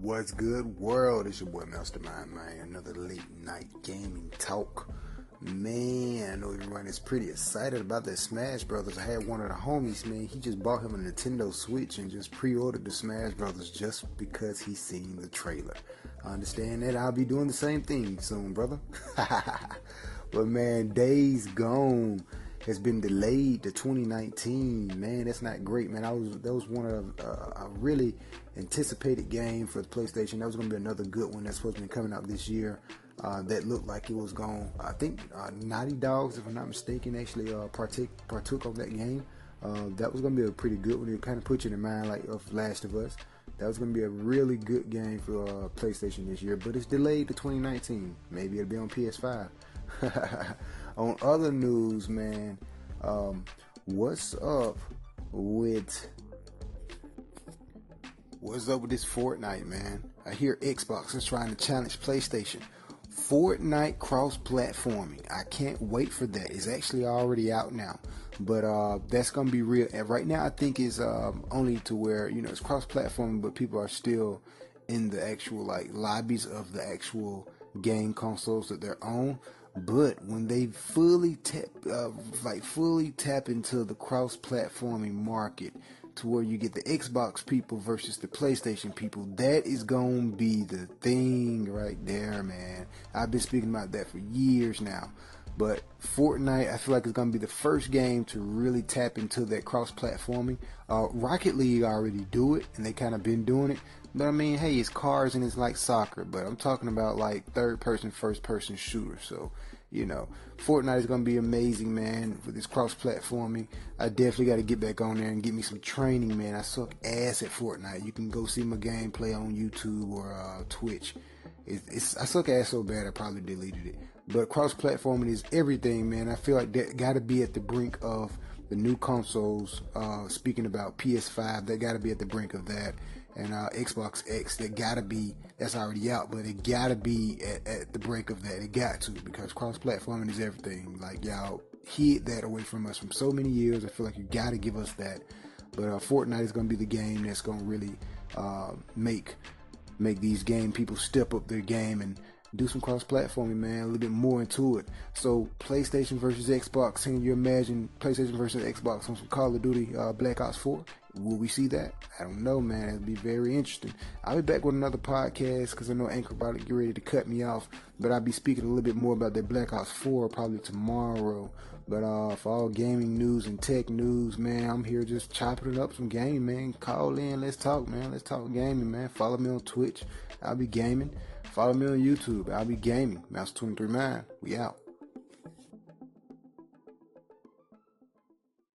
What's good, world? It's your boy Mastermind, man. Another late night gaming talk. Man, oh, I know everyone is pretty excited about that Smash Brothers. I had one of the homies, man. He just bought him a Nintendo Switch and just pre-ordered the Smash Brothers just because he seen the trailer. I understand that. I'll be doing the same thing soon, brother. but man, days gone has been delayed to 2019. Man, that's not great, man. I was that was one of uh, a really anticipated game for the PlayStation. That was going to be another good one that's supposed to be coming out this year. Uh, that looked like it was going. I think uh, Naughty Dogs, if I'm not mistaken, actually uh, partook partook of that game. Uh, that was going to be a pretty good one. It kind of put you in mind like of Last of Us. That was going to be a really good game for uh, PlayStation this year, but it's delayed to 2019. Maybe it'll be on PS5. on other news, man, um, what's up with what's up with this Fortnite, man? I hear Xbox is trying to challenge PlayStation. Fortnite cross-platforming. I can't wait for that. It's actually already out now, but uh, that's gonna be real. And right now, I think it's um, only to where you know it's cross-platforming, but people are still in the actual like lobbies of the actual game consoles that they're on. But when they fully tap, uh, like fully tap into the cross-platforming market, to where you get the Xbox people versus the PlayStation people, that is gonna be the thing right there, man. I've been speaking about that for years now. But Fortnite, I feel like it's gonna be the first game to really tap into that cross-platforming. Uh, Rocket League already do it, and they kind of been doing it. But I mean, hey, it's cars and it's like soccer. But I'm talking about like third-person, first-person shooter. So you know, Fortnite is going to be amazing, man, with this cross platforming. I definitely got to get back on there and get me some training, man. I suck ass at Fortnite. You can go see my gameplay on YouTube or uh, Twitch. It's, it's, I suck ass so bad I probably deleted it. But cross platforming is everything, man. I feel like that got to be at the brink of the new consoles. Uh, speaking about PS5, they got to be at the brink of that and uh, Xbox X that gotta be that's already out, but it gotta be at, at the break of that. It got to because cross-platforming is everything. Like y'all hid that away from us from so many years. I feel like you gotta give us that. But uh, Fortnite is gonna be the game that's gonna really uh, make make these game people step up their game and do some cross-platforming, man, a little bit more into it. So PlayStation versus Xbox. Can you imagine PlayStation versus Xbox on some Call of Duty uh, Black Ops 4? Will we see that? I don't know, man. It'll be very interesting. I'll be back with another podcast because I know Anchor about to get ready to cut me off. But I'll be speaking a little bit more about that Black Ops 4 probably tomorrow. But uh, for all gaming news and tech news, man, I'm here just chopping it up some gaming, man. Call in, let's talk, man. Let's talk gaming, man. Follow me on Twitch. I'll be gaming. Follow me on YouTube. I'll be gaming. Mouse 23 Man. We out.